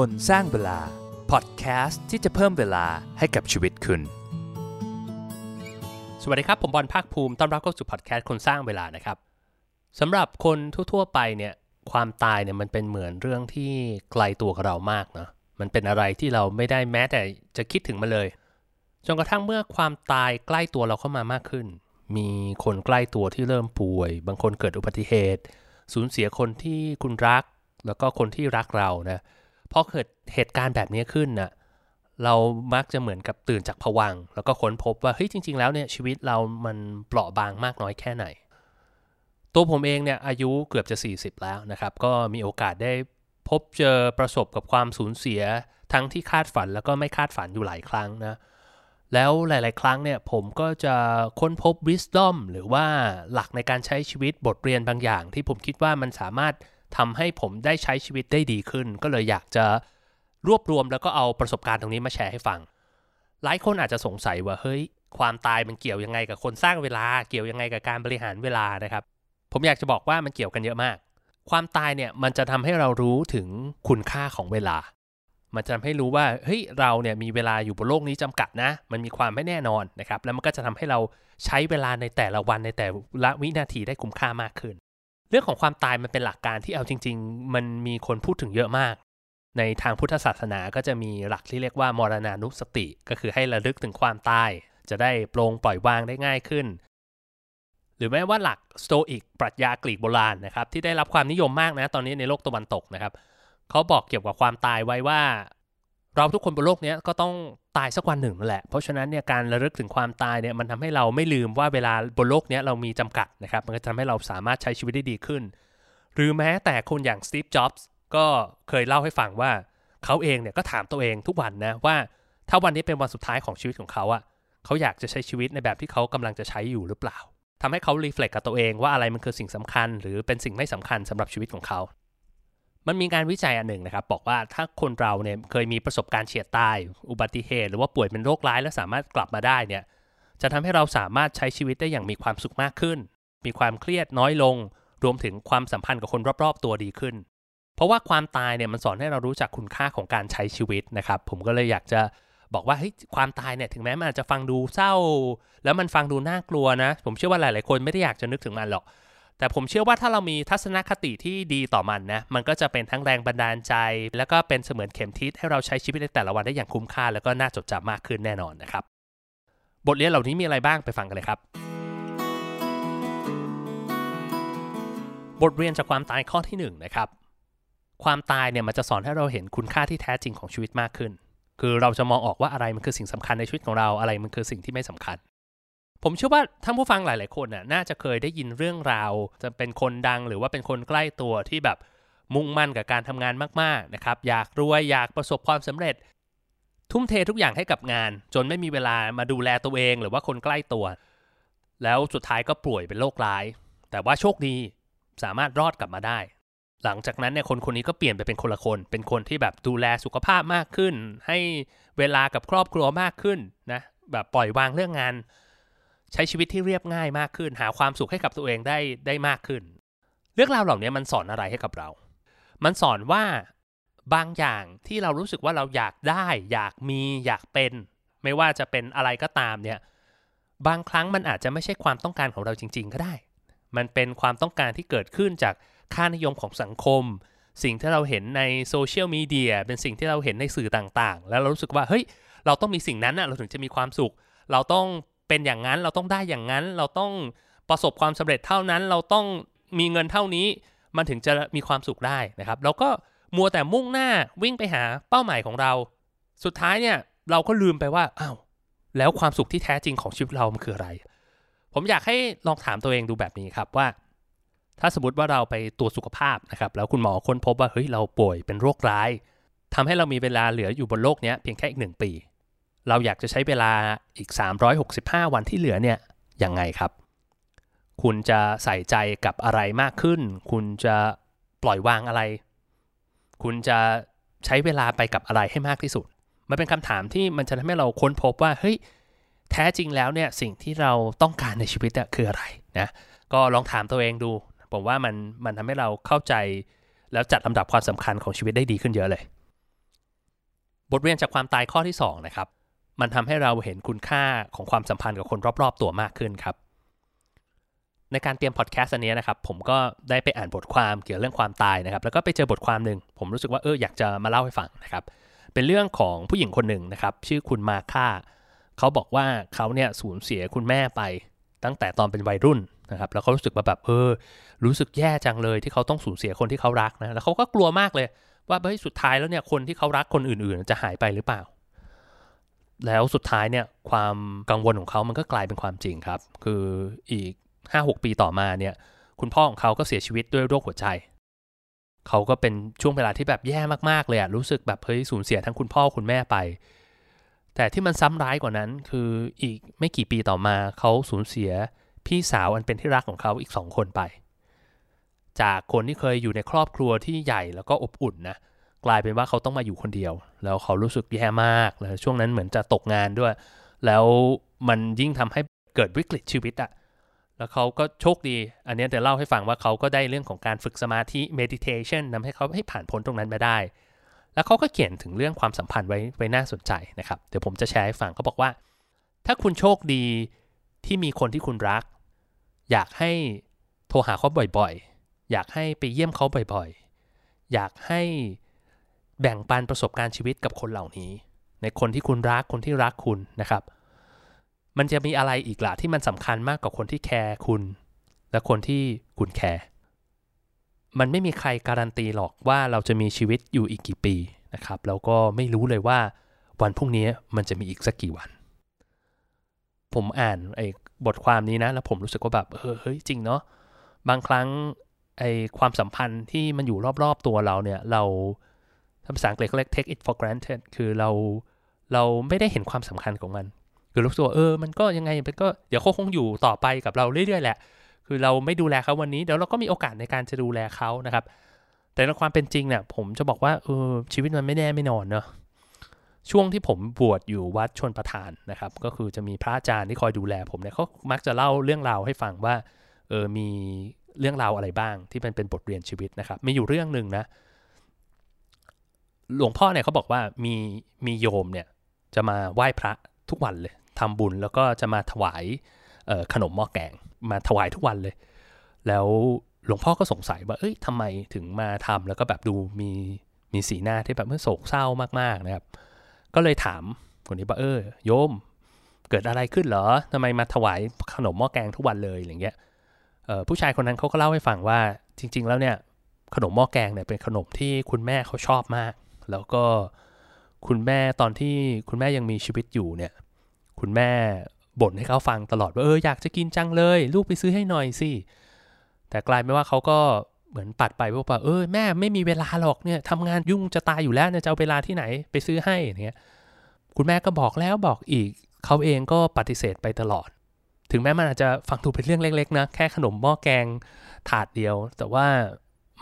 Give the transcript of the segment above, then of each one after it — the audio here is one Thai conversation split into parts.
คนสร้างเวลา พอดแคสต์ที่จะเพิ่มเวลาให้กับชีวิตคุณ สวัสดีครับ ผมบอลภาคภูมิต้อนรับเข้าสู่พอดแคสต์คนสร้างเวลานะครับสำหรับคนทั่วๆไปเนี่ยความตายเนี่ยมันเป็นเหมือนเรื่องที่ไกลตัวกับเรามากเนาะมันเป็นอะไรที่เราไม่ได้แม้แต่จะคิดถึงมันเลยจนกระทั่งเมื่อความตายใกล้ตัวเราเข้ามามากขึ้น มีคนใกล้ตัวที่เริ่มป่วย บางคนเกิดอุบัติเหตุ สูญเสียคนที่คุณรัก แล้วก็คนที่รักเรานะ พอเกิดเหตุการณ์แบบนี้ขึ้นนะเรามักจะเหมือนกับตื่นจากผวัง แล้วก็ค้นพบว่าเฮ้ยจริง ๆ แล้วเนี่ยชีวิตเรามันเปราะบางมากน้อยแค่ไหน ตัวผมเองเนี่ยอายุเกือบจะ 40 แล้วนะครับ ก็มีโอกาสได้พบเจอประสบกับความสูญเสีย ทั้งที่คาดฝันแล้วก็ไม่คาดฝันอยู่หลายครั้งนะแล้วหลาย ๆ ครั้งเนี่ยผมก็จะค้นพบ wisdom หรือว่าหลักในการใช้ชีวิตบทเรียนบางอย่าง ที่ผมคิดว่ามันสามารถ ทำให้ผมได้ใช้ชีวิตได้ดีขึ้น ก็เลยอยากจะรวบรวมแล้วก็เอาประสบการณ์ตรงนี้มาแชร์ให้ฟัง หลายคนอาจจะสงสัยว่าเฮ้ย ความตายมันเกี่ยวยังไงกับคนสร้างเวลา เกี่ยวยังไงกับการบริหารเวลานะครับ ผมอยากจะบอกว่ามันเกี่ยวกันเยอะมาก ความตายเนี่ยมันจะทำให้เรารู้ถึงคุณค่าของเวลา มันจะทำให้รู้ว่าเฮ้ยเราเนี่ยมีเวลาอยู่บนโลกนี้จำกัดนะ มันมีความไม่แน่นอนนะครับ แล้วมันก็จะทำให้เราใช้เวลาในแต่ละวันในแต่ละวินาทีได้คุ้มค่ามากขึ้น เรื่องของความตายมันเป็นหลักการที่เอาจริง ๆ มันมีคนพูดถึงเยอะมาก ในทางพุทธศาสนาก็จะมีหลักที่เรียกว่ามรณานุสติ ก็คือให้ระลึกถึงความตาย จะได้ปลงปล่อยวางได้ง่ายขึ้น หรือแม้ว่าหลักสโตอิกปรัชญากรีกโบราณนะครับที่ได้รับความนิยมมากนะตอนนี้ในโลกตะวันตกนะครับเขาบอกเกี่ยวกับความตายไว้ว่า เราทุกคนบนโลกนี้ก็ต้องตายสักวันหนึ่งนั่นแหละ เพราะฉะนั้นเนี่ยการระลึกถึงความตายเนี่ยมันทำให้เราไม่ลืมว่าเวลาบนโลกนี้เรามีจำกัดนะครับ มันก็ทำให้เราสามารถใช้ชีวิตได้ดีขึ้น หรือแม้แต่คนอย่างสตีฟ จ็อบส์ก็เคยเล่าให้ฟังว่าเขาเองเนี่ยก็ถามตัวเองทุกวันนะว่าถ้าวันนี้เป็นวันสุดท้ายของชีวิตของเขาอะเขาอยากจะใช้ชีวิตในแบบที่เขากำลังจะใช้อยู่หรือเปล่าทำให้เขารีเฟล็กกับตัวเองว่าอะไรมันคือสิ่งสำคัญ หรือเป็นสิ่งไม่สำคัญสำหรับชีวิตของเขา มันมีการวิจัยอันหนึ่งนะครับ บอกว่าถ้าคนเราเนี่ยเคยมีประสบการณ์เฉียดตาย อุบัติเหตุ หรือว่าป่วยเป็นโรคร้ายและสามารถกลับมาได้เนี่ยจะทำให้เราสามารถใช้ชีวิตได้อย่างมีความสุขมากขึ้น มีความเครียดน้อยลง รวมถึงความสัมพันธ์กับคนรอบๆ ตัวดีขึ้น เพราะว่าความตายเนี่ยมันสอนให้เรารู้จักคุณค่าของการใช้ชีวิตนะครับ ผมก็เลยอยากจะบอกว่าเฮ้ยความตายเนี่ยถึงแม้มันอาจจะฟังดูเศร้า แล้วมันฟังดูน่ากลัวนะ ผมเชื่อว่าหลายๆคนไม่ได้อยากจะนึกถึงมันหรอก แต่ผมเชื่อว่าถ้าเรามีทัศนคติที่ดีต่อมันนะ มันก็จะเป็นทั้งแรงบันดาลใจ แล้วก็เป็นเสมือนเข็มทิศให้เราใช้ชีวิตในแต่ละวันได้อย่างคุ้มค่า แล้วก็น่าจดจำมากขึ้นแน่นอนนะครับ บทเรียนเหล่านี้มีอะไรบ้างไปฟังกันเลยครับ บทเรียนจากความตายข้อที่1นนะครับ ความตายเนี่ยมันจะสอนให้เราเห็นคุณค่าที่แท้จริงของชีวิตมากขึ้น คือเราจะมองออกว่าอะไรมันคือสิ่งสำคัญในชีวิตของเรา อะไรมันคือสิ่งที่ไม่สำคัญ ผมเชื่อว่าท่านผู้ฟังหลาย ๆ คนน่ะน่าจะเคยได้ยินเรื่องราว จะเป็นคนดังหรือว่าเป็นคนใกล้ตัวที่แบบมุ่งมั่นกับการทำงานมาก ๆ นะครับ อยากรวยอยากประสบความสำเร็จ ทุ่มเททุกอย่างให้กับงาน จนไม่มีเวลามาดูแลตัวเองหรือว่าคนใกล้ตัว แล้วสุดท้ายก็ป่วยเป็นโรคร้าย แต่ว่าโชคดีสามารถรอดกลับมาได้ หลังจากนั้นเนี่ยคนคนนี้ก็เปลี่ยนไปเป็นคนละคน เป็นคนที่แบบดูแลสุขภาพมากขึ้น ให้เวลากับครอบครัวมากขึ้นนะแบบปล่อยวางเรื่องงาน ใช้ชีวิตที่เรียบง่ายมากขึ้น หาความสุขให้กับตัวเองได้ได้มากขึ้น เรื่องราวเหล่านี้มันสอนอะไรให้กับเรา มันสอนว่าบางอย่างที่เรารู้สึกว่าเราอยากได้ อยากมีอยากเป็น ไม่ว่าจะเป็นอะไรก็ตามเนี่ยบางครั้งมันอาจจะไม่ใช่ความต้องการของเราจริง ๆ ก็ได้ มันเป็นความต้องการที่เกิดขึ้นจากค่านิยมของสังคม สิ่งที่เราเห็นในโซเชียลมีเดียเป็นสิ่งที่เราเห็นในสื่อต่างๆ แล้วเรารู้สึกว่าเฮ้ยเราต้องมีสิ่งนั้นนะเราถึงจะมีความสุข เราต้อง เป็นอย่างนั้น เราต้องได้อย่างนั้น เราต้องประสบความสำเร็จเท่านั้น เราต้องมีเงินเท่านี้ มันถึงจะมีความสุขได้นะครับ เราก็มัวแต่มุ่งหน้าวิ่งไปหาเป้าหมายของเรา สุดท้ายเนี่ยเราก็ลืมไปว่าอ้าวแล้วความสุขที่แท้จริงของชีวิตเรามันคืออะไร ผมอยากให้ลองถามตัวเองดูแบบนี้ครับว่า ถ้าสมมติว่าเราไปตรวจสุขภาพนะครับ แล้วคุณหมอค้นพบว่าเฮ้ยเราป่วยเป็นโรคร้ายทำให้เรามีเวลาเหลืออยู่บนโลกนี้เพียงแค่อีกหนึ่งปี เราอยากจะใช้เวลาอีก 365 วันที่เหลือเนี่ยยังไงครับ คุณจะใส่ใจกับอะไรมากขึ้น คุณจะปล่อยวางอะไร คุณจะใช้เวลาไปกับอะไรให้มากที่สุด มันเป็นคำถามที่มันจะทำให้เราค้นพบว่าเฮ้ยแท้จริงแล้วเนี่ยสิ่งที่เราต้องการในชีวิตคืออะไรนะก็ลองถามตัวเองดู ผมว่ามันมันทำให้เราเข้าใจแล้วจัดลำดับความสำคัญของชีวิตได้ดีขึ้นเยอะเลย บทเรียนจากความตายข้อที่ 2 นะครับ มันทำให้เราเห็นคุณค่าของความสัมพันธ์กับคนรอบๆ ตัวมากขึ้นครับ ในการเตรียมพอดแคสต์อันนี้นะครับ ผมก็ได้ไปอ่านบทความเกี่ยวเรื่องความตายนะครับ แล้วก็ไปเจอบทความหนึ่งผมรู้สึกว่าเอออยากจะมาเล่าให้ฟังนะครับ เป็นเรื่องของผู้หญิงคนหนึ่งนะครับ ชื่อคุณมาค่าเขาบอกว่าเขาเนี่ยสูญเสียคุณแม่ไปตั้งแต่ตอนเป็นวัยรุ่นนะครับ แล้วเขารู้สึกแบบเออรู้สึกแย่จังเลยที่เขาต้องสูญเสียคนที่เขารักนะแล้วเขาก็กลัวมากเลยว่าเฮ้ยสุดท้ายแล้วเนี่ยคนที่เขารักคนอื่น ๆ จะหายไปหรือเปล่า แล้วสุดท้ายเนี่ยความกังวลของเขามันก็กลายเป็นความจริงครับ คืออีก 5-6 ปีต่อมาเนี่ยคุณพ่อของเขาก็เสียชีวิตด้วยโรคหัวใจ เขาก็เป็นช่วงเวลาที่แบบแย่มากๆเลยอะรู้สึกแบบเฮ้ยสูญเสียทั้งคุณพ่อคุณแม่ไป แต่ที่มันซ้ำร้ายกว่านั้นคืออีกไม่กี่ปีต่อมาเขาสูญเสียพี่สาวอันเป็นที่รักของเขาอีกสองคนไป จากคนที่เคยอยู่ในครอบครัวที่ใหญ่แล้วก็อบอุ่นนะ กลายเป็นว่าเขาต้องมาอยู่คนเดียว แล้วเขารู้สึกแย่มากแล้วช่วงนั้นเหมือนจะตกงานด้วย แล้วมันยิ่งทำให้เกิดวิกฤตชีวิตอะแล้วเขาก็โชคดี อันนี้เดี๋ยวเล่าให้ฟังว่าเขาก็ได้เรื่องของการฝึกสมาธิ meditation นำให้เขาให้ผ่านพ้นตรงนั้นมาได้ แล้วเขาก็เขียนถึงเรื่องความสัมพันธ์ไว้ไว้น่าสนใจนะครับ เดี๋ยวผมจะแชร์ให้ฟังเขาบอกว่า ถ้าคุณโชคดีที่มีคนที่คุณรัก อยากให้โทรหาเขาบ่อยๆ อยากให้ไปเยี่ยมเขาบ่อยๆ อยากให้ แบ่งปันประสบการณ์ชีวิตกับคนเหล่านี้ ในคนที่คุณรักคนที่รักคุณนะครับ มันจะมีอะไรอีกล่ะที่มันสำคัญมากกว่าคนที่แคร์คุณ และคนที่คุณแคร์มันไม่มีใครการันตีหรอกว่าเราจะมีชีวิตอยู่อีกกี่ปีนะครับแล้วก็ไม่รู้เลยว่าวันพรุ่งนี้มันจะมีอีกสักกี่วัน ผมอ่านไอ้บทความนี้นะ แล้วผมรู้สึกว่าแบบเออเฮ้ยจริงเนาะบางครั้งไอ้ความสัมพันธ์ที่มันอยู่รอบๆตัวเราเนี่ยเรา ภาษาอังกฤษเขาเรียก take it for granted คือเราเราไม่ได้เห็นความสำคัญของมัน คือรู้สึกว่าเออมันก็ยังไงมันก็เดี๋ยวเขาคงอยู่ต่อไปกับเราเรื่อยๆแหละ คือเราไม่ดูแลเขาวันนี้เดี๋ยวเราก็มีโอกาสในการจะดูแลเขานะครับ แต่ในความเป็นจริงเนี่ยผมจะบอกว่าเออชีวิตมันไม่แน่ไม่นอนเนาะช่วงที่ผมบวชอยู่วัดชนประทานนะครับ ก็คือจะมีพระอาจารย์ที่คอยดูแลผมเนี่ยเขามักจะเล่าเรื่องราวให้ฟังว่าเออมีเรื่องราวอะไรบ้างที่มันเป็นบทเรียนชีวิตนะครับ มีอยู่เรื่องหนึ่งนะ หลวงพ่อเนี่ยเขาบอกว่ามีมีโยมเนี่ยจะมาไหว้พระทุกวันเลยทำบุญแล้วก็จะมาถวายขนมหม้อแกง มาถวายทุกวันเลย แล้วหลวงพ่อก็สงสัยว่า เอ้ยทำไมถึงมาทำแล้วก็แบบดูมีมีสีหน้าที่แบบเมื่อโศกเศร้ามากๆนะครับ ก็เลยถามคนนี้ว่าเออโยม เกิดอะไรขึ้นเหรอทำไมมาถวายขนมหม้อแกงทุกวันเลยอย่างเงี้ยผู้ชายคนนั้นเขาก็เล่าให้ฟังว่าจริง ๆ แล้วเนี่ยขนมหม้อแกงเนี่ยเป็นขนมที่คุณแม่เขาชอบมาก แล้วก็คุณแม่ตอนที่คุณแม่ยังมีชีวิตอยู่เนี่ย คุณแม่บ่นให้เขาฟังตลอดว่าเอออยากจะกินจังเลย ลูกไปซื้อให้หน่อยสิแต่กลายเป็นว่าเขาก็เหมือนปัดไปพวกว่าเออแม่ไม่มีเวลาหรอกเนี่ยทำงานยุ่งจะตายอยู่แล้วจะเอาเวลาที่ไหนไปซื้อให้เนี่ยคุณแม่ก็บอกแล้วบอกอีกเขาเองก็ปฏิเสธไปตลอด ถึงแม้มันอาจจะฟังดูเป็นเรื่องเล็ก ๆ นะ แค่ขนมหม้อแกงถาดเดียว แต่ว่า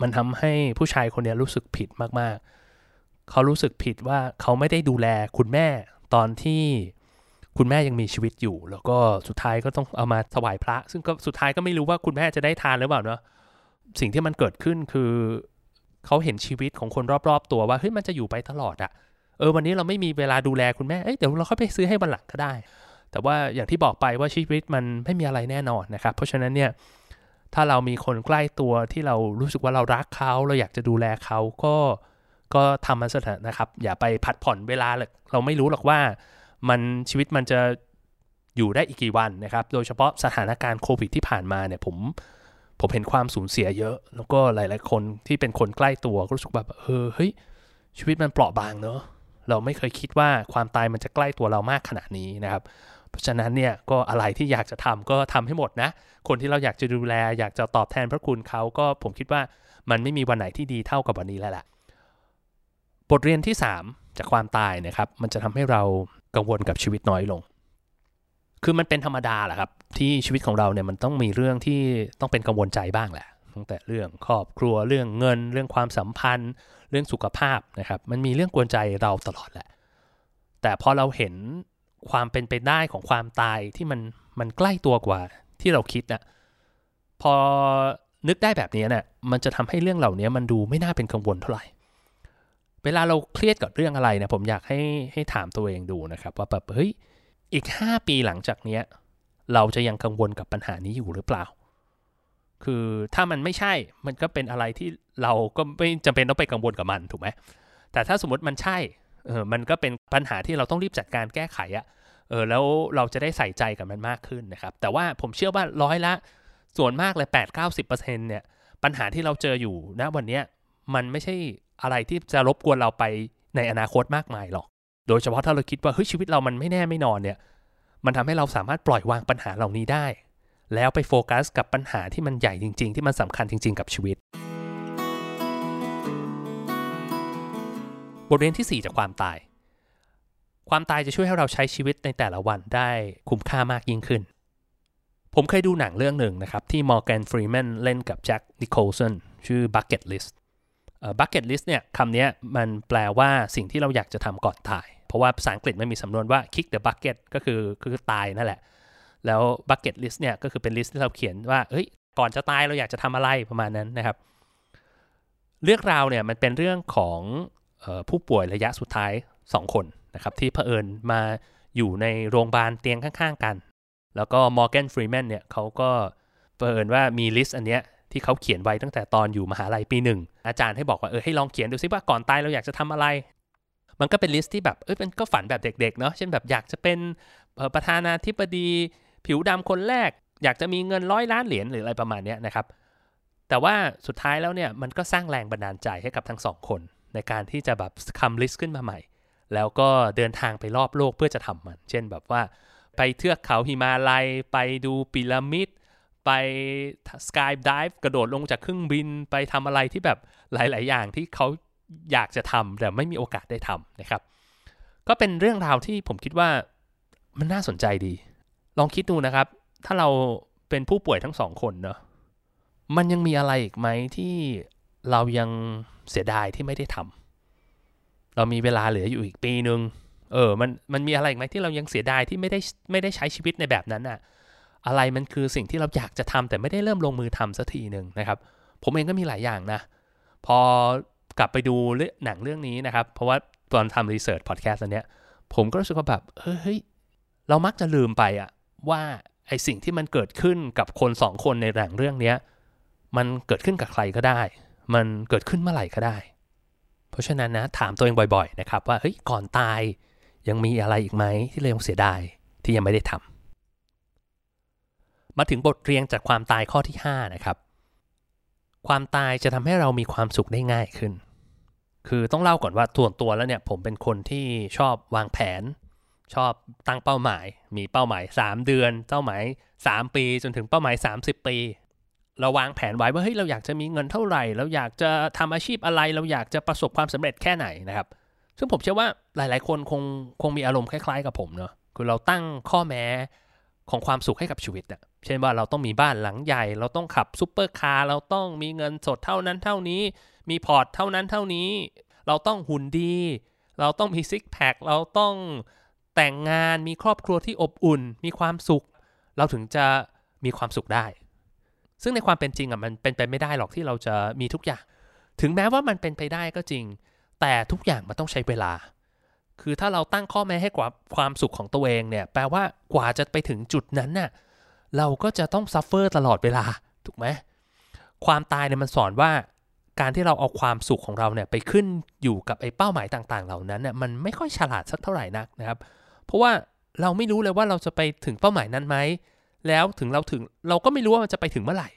มันทำให้ผู้ชายคนนี้รู้สึกผิดมากๆ เขารู้สึกผิดว่าเขาไม่ได้ดูแลคุณแม่ตอนที่คุณแม่ยังมีชีวิตอยู่ แล้วก็สุดท้ายก็ต้องเอามาถวายพระ ซึ่งก็สุดท้ายก็ไม่รู้ว่าคุณแม่จะได้ทานหรือเปล่าเนาะสิ่งที่มันเกิดขึ้นคือเขาเห็นชีวิตของคนรอบๆ ตัวว่าเฮ้ยมันจะอยู่ไปตลอดอะเออวันนี้เราไม่มีเวลาดูแลคุณแม่เอ้ยเดี๋ยวเราค่อยไปซื้อให้วันหลังก็ได้ แต่ว่าอย่างที่บอกไปว่าชีวิตมันไม่มีอะไรแน่นอนนะครับ เพราะฉะนั้นเนี่ยถ้าเรามีคนใกล้ตัวที่เรารู้สึกว่าเรารักเขาเราอยากจะดูแลเขาก็ ก็ทำมันสถานะครับ อย่าไปผัดผ่อนเวลาเลยเราไม่รู้หรอกว่ามันชีวิตมันจะอยู่ได้อีกกี่วันนะครับ โดยเฉพาะสถานการณ์โควิดที่ผ่านมาเนี่ยผมผมเห็นความสูญเสียเยอะ แล้วก็หลาย ๆ คนที่เป็นคนใกล้ตัวก็รู้สึกแบบเออเฮ้ยชีวิตมันเปราะบางเนอะเราไม่เคยคิดว่าความตายมันจะใกล้ตัวเรามากขนาดนี้นะครับ เพราะฉะนั้นเนี่ยก็อะไรที่อยากจะทำก็ทำให้หมดนะ คนที่เราอยากจะดูแล อยากจะตอบแทนพระคุณเขาก็ผมคิดว่ามันไม่มีวันไหนที่ดีเท่ากับวันนี้แล้วแหละ บทเรียนที่ 3 จากความตายนะครับ มันจะทำให้เรากังวลกับชีวิตน้อยลง คือมันเป็นธรรมดาแหละครับ ที่ชีวิตของเราเนี่ยมันต้องมีเรื่องที่ต้องเป็นกังวลใจบ้างแหละตั้งแต่เรื่องครอบครัวเรื่องเงิน เรื่องความสัมพันธ์ เรื่องสุขภาพนะครับ มันมีเรื่องกวนใจเราตลอดแหละ แต่พอเราเห็นความเป็นไปได้ของความตายที่มันมันใกล้ตัวกว่าที่เราคิดนะพอนึกได้แบบนี้เนะี่ยมันจะทำให้เรื่องเหล่านี้มันดูไม่น่าเป็นกังวลเท่าไหร่ เวลาเราเครียดกับเรื่องอะไรนะผมอยากให้ให้ถามตัวเองดูนะครับว่าแบบเฮ้ยอีก 5 ปีหลังจากเนี้ยเราจะยังกังวลกับปัญหานี้อยู่หรือเปล่า คือถ้ามันไม่ใช่มันก็เป็นอะไรที่เราก็ไม่จำเป็นต้องไปกังวลกับมันถูกไหมแต่ถ้าสมมติมันใช่เออมันก็เป็นปัญหาที่เราต้องรีบจัดการแก้ไขอะเออแล้วเราจะได้ใส่ใจกับมันมากขึ้นนะครับแต่ว่าผมเชื่อว่าร้อยละส่วนมากเลย8 9 0เนี่ยปัญหาที่เราเจออยู่ณวันนี้มันไม่ใช่ อะไรที่จะรบกวนเราไปในอนาคตมากมายหรอก โดยเฉพาะถ้าเราคิดว่าเฮ้ยชีวิตเรามันไม่แน่ไม่นอนเนี่ย มันทำให้เราสามารถปล่อยวางปัญหาเหล่านี้ได้ แล้วไปโฟกัสกับปัญหาที่มันใหญ่จริง ๆ ที่มันสำคัญจริง ๆ กับชีวิต บทเรียนที่ 4 จากความตาย ความตายจะช่วยให้เราใช้ชีวิตในแต่ละวันได้คุ้มค่ามากยิ่งขึ้น ผมเคยดูหนังเรื่องหนึ่งนะครับที่มอร์แกนฟรีแมนเล่นกับแจ็คนิโคลสันชื่อ Bucket List bucket list เนี่ยคำนี้มันแปลว่าสิ่งที่เราอยากจะทำก่อนตาย เพราะว่าภาษาอังกฤษมันมีสำนวนว่า kick the bucket ก็คือคือตายนั่นแหละ แล้ว bucket list เนี่ยก็คือเป็น list ที่เราเขียนว่าเฮ้ยก่อนจะตายเราอยากจะทำอะไรประมาณนั้นนะครับ เรื่องราวเนี่ยมันเป็นเรื่องของออผู้ป่วยระยะสุดท้าย 2 คนนะครับที่เผอิญมาอยู่ในโรงพยาบาลเตียงข้างๆกัน แล้วก็มอร์แกนฟรีแมนเนี่ยเขาก็เผอิญว่ามี list อันเนี้ย ที่เขาเขียนไว้ตั้งแต่ตอนอยู่มหาลัยปีหนึ่งอาจารย์ให้บอกว่าเออให้ลองเขียนดูซิว่าก่อนตายเราอยากจะทำอะไร มันก็เป็น list ที่แบบเออเป็นก็ฝันแบบเด็กๆเนาะเช่นแบบอยากจะเป็นประธานาธิบดี ผิวดำคนแรก อยากจะมีเงินร้อยล้านเหรียญหรืออะไรประมาณนี้นะครับแต่ว่าสุดท้ายแล้วเนี่ยมันก็สร้างแรงบันดาลใจให้กับทั้งสองคน ในการที่จะแบบคำลิสต์ขึ้นมาใหม่ แล้วก็เดินทางไปรอบโลกเพื่อจะทำมัน เช่นแบบว่าไปเทือกเขาหิมาลัย ไปดูพีระมิด ไปสกายดิฟกระโดดลงจากเครื่องบินไปทำอะไรที่แบบหลาย ๆ อย่างที่เขาอยากจะทำแต่ไม่มีโอกาสได้ทำนะครับ ก็เป็นเรื่องราวที่ผมคิดว่ามันน่าสนใจดี ลองคิดดูนะครับ ถ้าเราเป็นผู้ป่วยทั้งสองคนเนาะมันยังมีอะไรอีกไหมที่เรายังเสียดายที่ไม่ได้ทำเรามีเวลาเหลืออยู่อีกปีหนึ่งเออมันมันมีอะไรอีกไหมที่เรายังเสียดายที่ไม่ได้ไม่ได้ใช้ชีวิตในแบบนั้นอะ่ะ อะไรมันคือสิ่งที่เราอยากจะทำแต่ไม่ได้เริ่มลงมือทำสักทีหนึ่งนะครับ ผมเองก็มีหลายอย่างนะ พอกลับไปดูหนังเรื่องนี้นะครับ เพราะว่าตอนทำรีเสิร์ชพอดแคสต์อันเนี้ย ผมก็รู้สึกว่าแบบเฮ้ยเรามักจะลืมไปอะว่าไอสิ่งที่มันเกิดขึ้นกับคนสองคนในหนังเรื่องนี้มันเกิดขึ้นกับใครก็ได้ มันเกิดขึ้นเมื่อไหร่ก็ได้ เพราะฉะนั้นนะถามตัวเองบ่อย ๆ นะครับ ว่าเฮ้ยก่อนตายยังมีอะไรอีกไหมที่เรายังเสียดายที่ยังไม่ได้ทำ มาถึงบทเรียนจากความตายข้อที่ 5 นะครับ ความตายจะทำให้เรามีความสุขได้ง่ายขึ้น คือต้องเล่าก่อนว่าส่วนตัวแล้วเนี่ยผมเป็นคนที่ชอบวางแผน ชอบตั้งเป้าหมาย มีเป้าหมาย 3 เดือน เป้าหมาย 3 ปี จนถึงเป้าหมาย 30 ปี เราวางแผนไว้ว่าเฮ้ยเราอยากจะมีเงินเท่าไหร่ เราอยากจะทำอาชีพอะไร เราอยากจะประสบความสำเร็จแค่ไหนนะครับ ซึ่งผมเชื่อว่าหลาย ๆ คนคงคงมีอารมณ์คล้าย ๆ กับผมเนาะคือเราตั้งข้อแม้ของความสุขให้กับชีวิตอะ เช่นว่าเราต้องมีบ้านหลังใหญ่ เราต้องขับซุปเปอร์คาร์เราต้องมีเงินสดเท่านั้นเท่านี้ มีพอร์ตเท่านั้นเท่านี้ เราต้องหุ่นดี เราต้องมีซิกแพคเราต้องแต่งงานมีครอบครัวที่อบอุ่น มีความสุข เราถึงจะมีความสุขได้ ซึ่งในความเป็นจริงอะมันเป็นไปไม่ได้หรอกที่เราจะมีทุกอย่าง ถึงแม้ว่ามันเป็นไปได้ก็จริง แต่ทุกอย่างมันต้องใช้เวลา คือถ้าเราตั้งข้อแม้ให้กับความสุขของตัวเองเนี่ย แปลว่ากว่าจะไปถึงจุดนั้นน่ะ เราก็จะต้อง suffer ตลอดเวลาถูกไหมความตายเนี่ยมันสอนว่าการที่เราเอาความสุขของเราเนี่ยไปขึ้นอยู่กับไอ้เป้าหมายต่างๆ เหล่านั้นเนี่ยมันไม่ค่อยฉลาดสักเท่าไหร่นักนะครับ เพราะว่าเราไม่รู้เลยว่าเราจะไปถึงเป้าหมายนั้นไหมแล้วถึงเราถึงเราก็ไม่รู้ว่ามันจะไปถึงเมื่อไหร่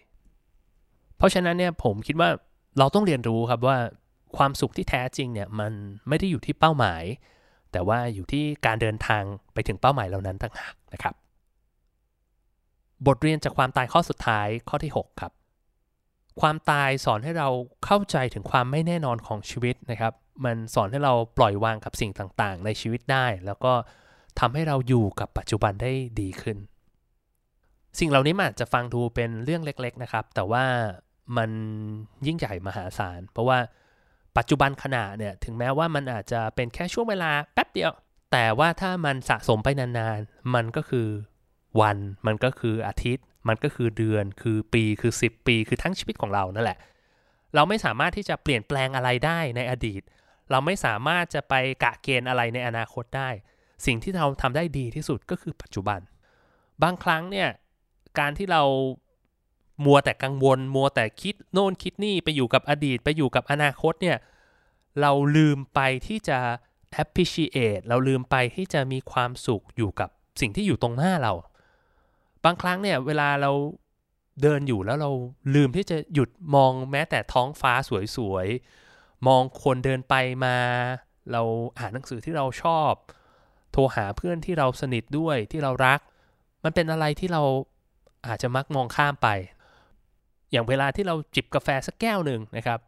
เพราะฉะนั้นเนี่ยผมคิดว่าเราต้องเรียนรู้ครับว่าความสุขที่แท้จริงเนี่ยมันไม่ได้อยู่ที่เป้าหมาย แต่ว่าอยู่ที่การเดินทางไปถึงเป้าหมายเหล่านั้นต่างหากนะครับ บทเรียนจากความตายข้อสุดท้ายข้อที่ 6 ครับ ความตายสอนให้เราเข้าใจถึงความไม่แน่นอนของชีวิตนะครับ มันสอนให้เราปล่อยวางกับสิ่งต่างๆ ในชีวิตได้ แล้วก็ทำให้เราอยู่กับปัจจุบันได้ดีขึ้น สิ่งเหล่านี้อาจจะฟังดูเป็นเรื่องเล็ก ๆนะครับ แต่ว่ามันยิ่งใหญ่มหาศาล เพราะว่าปัจจุบันขณะเนี่ยถึงแม้ว่ามันอาจจะเป็นแค่ช่วงเวลาแป๊บเดียว แต่ว่าถ้ามันสะสมไปนานๆ มันก็คือ วันมันก็คืออาทิตย์ มันก็คือเดือนคือปีคือ 10 ปีคือทั้งชีวิตของเรานั่นแหละ เราไม่สามารถที่จะเปลี่ยนแปลงอะไรได้ในอดีต เราไม่สามารถจะไปกะเกณฑ์อะไรในอนาคตได้ สิ่งที่เราทำได้ดีที่สุดก็คือปัจจุบัน บางครั้งเนี่ยการที่เรามัวแต่กังวล มัวแต่คิดโน่นคิดนี่ไปอยู่กับอดีตไปอยู่กับอนาคตเนี่ยเราลืมไปที่จะ appreciate เราลืมไปที่จะมีความสุขอยู่กับสิ่งที่อยู่ตรงหน้าเรา บางครั้งเนี่ยเวลาเราเดินอยู่แล้วเราลืมที่จะหยุดมองแม้แต่ท้องฟ้าสวยๆ มองคนเดินไปมา เราอ่านหนังสือที่เราชอบ โทรหาเพื่อนที่เราสนิทด้วยที่เรารัก มันเป็นอะไรที่เราอาจจะมักมองข้ามไป อย่างเวลาที่เราจิบกาแฟสักแก้วหนึ่งนะครับ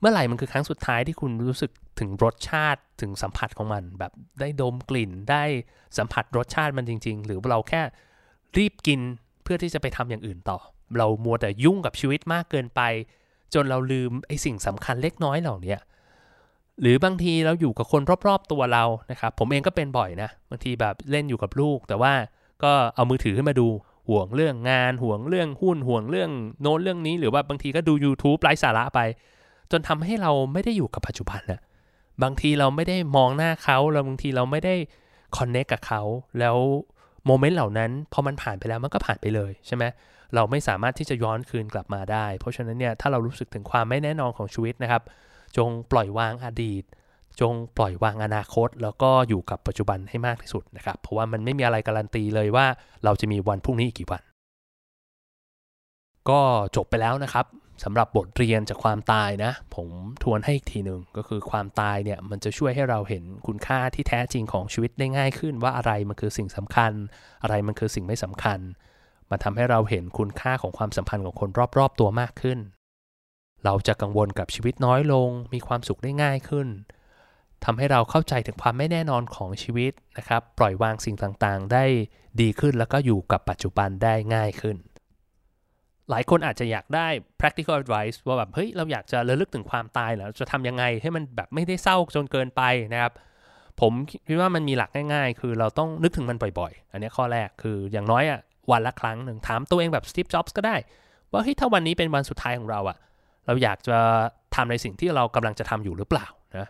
เมื่อไหร่มันคือครั้งสุดท้ายที่คุณรู้สึกถึงรสชาติถึงสัมผัสของมัน แบบได้ดมกลิ่นได้สัมผัสรสชาติมันจริง ๆ หรือเราแค่ รีบกินเพื่อที่จะไปทำอย่างอื่นต่อ เรามัวแต่ยุ่งกับชีวิตมากเกินไป จนเราลืมไอ้สิ่งสำคัญเล็กน้อยเหล่านี้หรือบางทีเราอยู่กับคนรอบๆตัวเรานะครับผมเองก็เป็นบ่อยนะบางทีแบบเล่นอยู่กับลูก แต่ว่าก็เอามือถือขึ้นมาดูห่วงเรื่องงานห่วงเรื่องหุ้นห่วงเรื่องโน้นเรื่องนี้ หรือว่าบางทีก็ดู YouTube ไร้สาระไป จนทำให้เราไม่ได้อยู่กับปัจจุบันนะบางทีเราไม่ได้มองหน้าเขาเราบางทีเราไม่ได้คอนเนคกับเขาแล้ว โมเมนต์เหล่านั้นพอมันผ่านไปแล้วมันก็ผ่านไปเลยใช่ไหมเราไม่สามารถที่จะย้อนคืนกลับมาได้ เพราะฉะนั้นเนี่ยถ้าเรารู้สึกถึงความไม่แน่นอนของชีวิตนะครับ จงปล่อยวางอดีต จงปล่อยวางอนาคต แล้วก็อยู่กับปัจจุบันให้มากที่สุดนะครับ เพราะว่ามันไม่มีอะไรการันตีเลยว่าเราจะมีวันพรุ่งนี้อีกกี่วัน ก็จบไปแล้วนะครับสำหรับบทเรียนจากความตายนะ ผมทวนให้อีกทีหนึ่งก็คือความตายเนี่ยมันจะช่วยให้เราเห็นคุณค่าที่แท้จริงของชีวิตได้ง่ายขึ้น ว่าอะไรมันคือสิ่งสำคัญ อะไรมันคือสิ่งไม่สำคัญ มันทำให้เราเห็นคุณค่าของความสัมพันธ์ของคนรอบๆตัวมากขึ้น เราจะกังวลกับชีวิตน้อยลง มีความสุขได้ง่ายขึ้นทำให้เราเข้าใจถึงความไม่แน่นอนของชีวิตนะครับ ปล่อยวางสิ่งต่างๆ ได้ดีขึ้นแล้วก็อยู่กับปัจจุบันได้ง่ายขึ้น หลายคนอาจจะอยากได้ practical advice ว่าแบบเฮ้ยเราอยากจะระลึกถึงความตายแล้วจะทำยังไงให้มันแบบไม่ได้เศร้าจนเกินไปนะครับ ผมคิดว่ามันมีหลักง่ายๆ คือเราต้องนึกถึงมันบ่อยๆ อันนี้ข้อแรกคืออย่างน้อยอะวันละครั้งหนึ่งถามตัวเองแบบ Steve Jobs ก็ได้ ว่าเฮ้ยถ้าวันนี้เป็นวันสุดท้ายของเราอะ เราอยากจะทำในสิ่งที่เรากำลังจะทำอยู่หรือเปล่านะ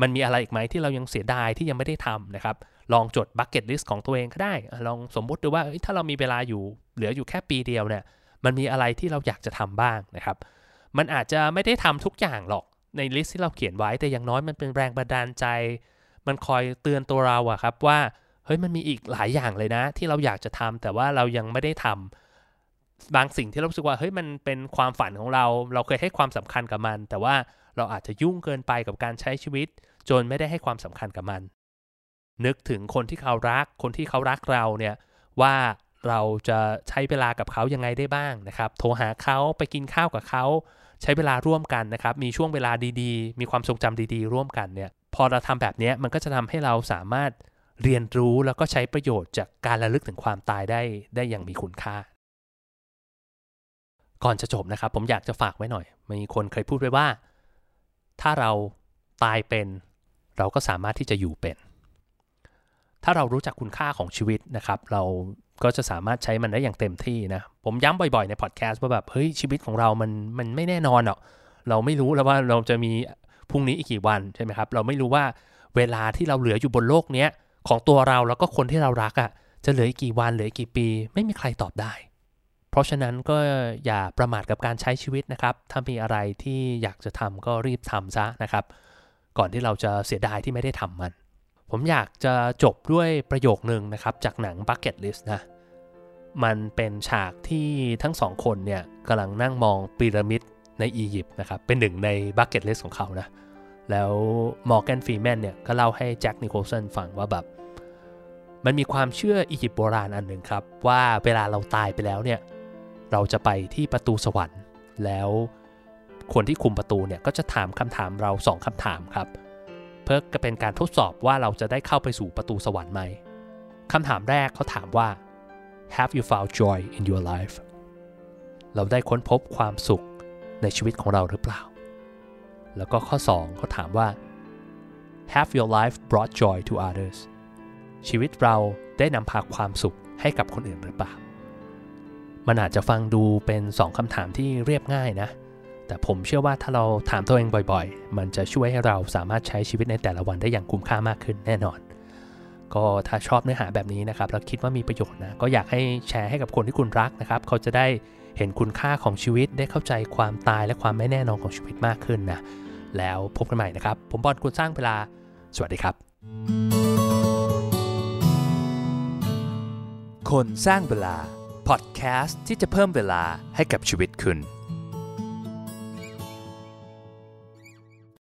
มันมีอะไรอีกไหมที่เรายังเสียดายที่ยังไม่ได้ทำนะครับ ลองจด bucket list ของตัวเองก็ได้ ลองสมมุติดูว่าถ้าเรามีเวลาอยู่เหลืออยู่แค่ปีเดียวเนี่ย มันมีอะไรที่เราอยากจะทำบ้างนะครับ มันอาจจะไม่ได้ทำทุกอย่างหรอกใน list ที่เราเขียนไว้แต่อย่างน้อยมันเป็นแรงบันดาลใจ มันคอยเตือนตัวเราอะครับว่าเฮ้ยมันมีอีกหลายอย่างเลยนะ ที่เราอยากจะทำแต่ว่าเรายังไม่ได้ทำบางสิ่งที่เรารู้สึกว่าเฮ้ยมันเป็นความฝันของเรา เราเคยให้ความสำคัญกับมัน แต่ว่าเราอาจจะยุ่งเกินไปกับการใช้ชีวิต จนไม่ได้ให้ความสำคัญกับมัน นึกถึงคนที่เขารัก คนที่เขารักเราเนี่ยว่า เราจะใช้เวลากับเขายังไงได้บ้างนะครับ โทรหาเขาไปกินข้าวกับเขาใช้เวลาร่วมกันนะครับ มีช่วงเวลาดีๆ มีความทรงจำดีๆ ร่วมกันเนี่ย พอเราทำแบบนี้มันก็จะทำให้เราสามารถเรียนรู้แล้วก็ใช้ประโยชน์จากการระลึกถึงความตายได้ได้อย่างมีคุณค่า ก่อนจะจบนะครับ ผมอยากจะฝากไว้หน่อย มีคนเคยพูดไว้ว่า ถ้าเราตายเป็น เราก็สามารถที่จะอยู่เป็น ถ้าเรารู้จักคุณค่าของชีวิตนะครับ เราก็จะสามารถใช้มันได้อย่างเต็มที่นะ ผมย้ำบ่อยๆในพอดแคสต์ว่าแบบเฮ้ยชีวิตของเรามันมันไม่แน่นอนหรอกเราไม่รู้แล้วว่าเราจะมีพรุ่งนี้อีกกี่วันใช่ไหมครับ เราไม่รู้ว่าเวลาที่เราเหลืออยู่บนโลกเนี้ยของตัวเราแล้วก็คนที่เรารักอะ่ะจะเหลืออีกกี่วันเหลืออีกกี่ปี ไม่มีใครตอบได้ เพราะฉะนั้นก็อย่าประมาทกับการใช้ชีวิตนะครับ ถ้ามีอะไรที่อยากจะทำก็รีบทำซะนะครับ ก่อนที่เราจะเสียดายที่ไม่ได้ทำมัน ผมอยากจะจบด้วยประโยคนึงนะครับ จากหนัง Bucket List นะ มันเป็นฉากที่ทั้งสองคนเนี่ยกำลังนั่งมองพีระมิดในอียิปต์นะครับ เป็นหนึ่งใน Bucket List ของเขานะ แล้วมอร์แกนฟรีแมนเนี่ยก็เล่าให้แจ็คนิโคลสันฟังว่าแบบ มันมีความเชื่ออียิปต์โบราณอันหนึ่งครับ ว่าเวลาเราตายไปแล้วเนี่ย เราจะไปที่ประตูสวรรค์แล้วคนที่คุมประตูเนี่ยก็จะถามคำถามเราสองคำถามครับ เพื่อเป็นการทดสอบว่าเราจะได้เข้าไปสู่ประตูสวรรค์ไหมคำถามแรกเขาถามว่า Have you found joy in your life เราได้ค้นพบความสุขในชีวิตของเราหรือเปล่า แล้วก็ข้อ 2เขาถามว่า Have your life brought joy to others ชีวิตเราได้นำพาความสุขให้กับคนอื่นหรือเปล่า มันอาจจะฟังดูเป็นสองคำถามที่เรียบง่ายนะ แต่ผมเชื่อว่าถ้าเราถามตัวเองบ่อยๆ มันจะช่วยให้เราสามารถใช้ชีวิตในแต่ละวันได้อย่างคุ้มค่ามากขึ้นแน่นอน ก็ถ้าชอบเนื้อหาแบบนี้นะครับแล้วคิดว่ามีประโยชน์นะก็อยากให้แชร์ให้กับคนที่คุณรักนะครับ เขาจะได้เห็นคุณค่าของชีวิตได้เข้าใจความตายและความไม่แน่นอนของชีวิตมากขึ้นนะแล้วพบกันใหม่นะครับ ผมบอลคุณสร้างเวลา สวัสดีครับ คนสร้างเวลาพอดแคสต์ที่จะเพิ่มเวลาให้กับชีวิตคุณ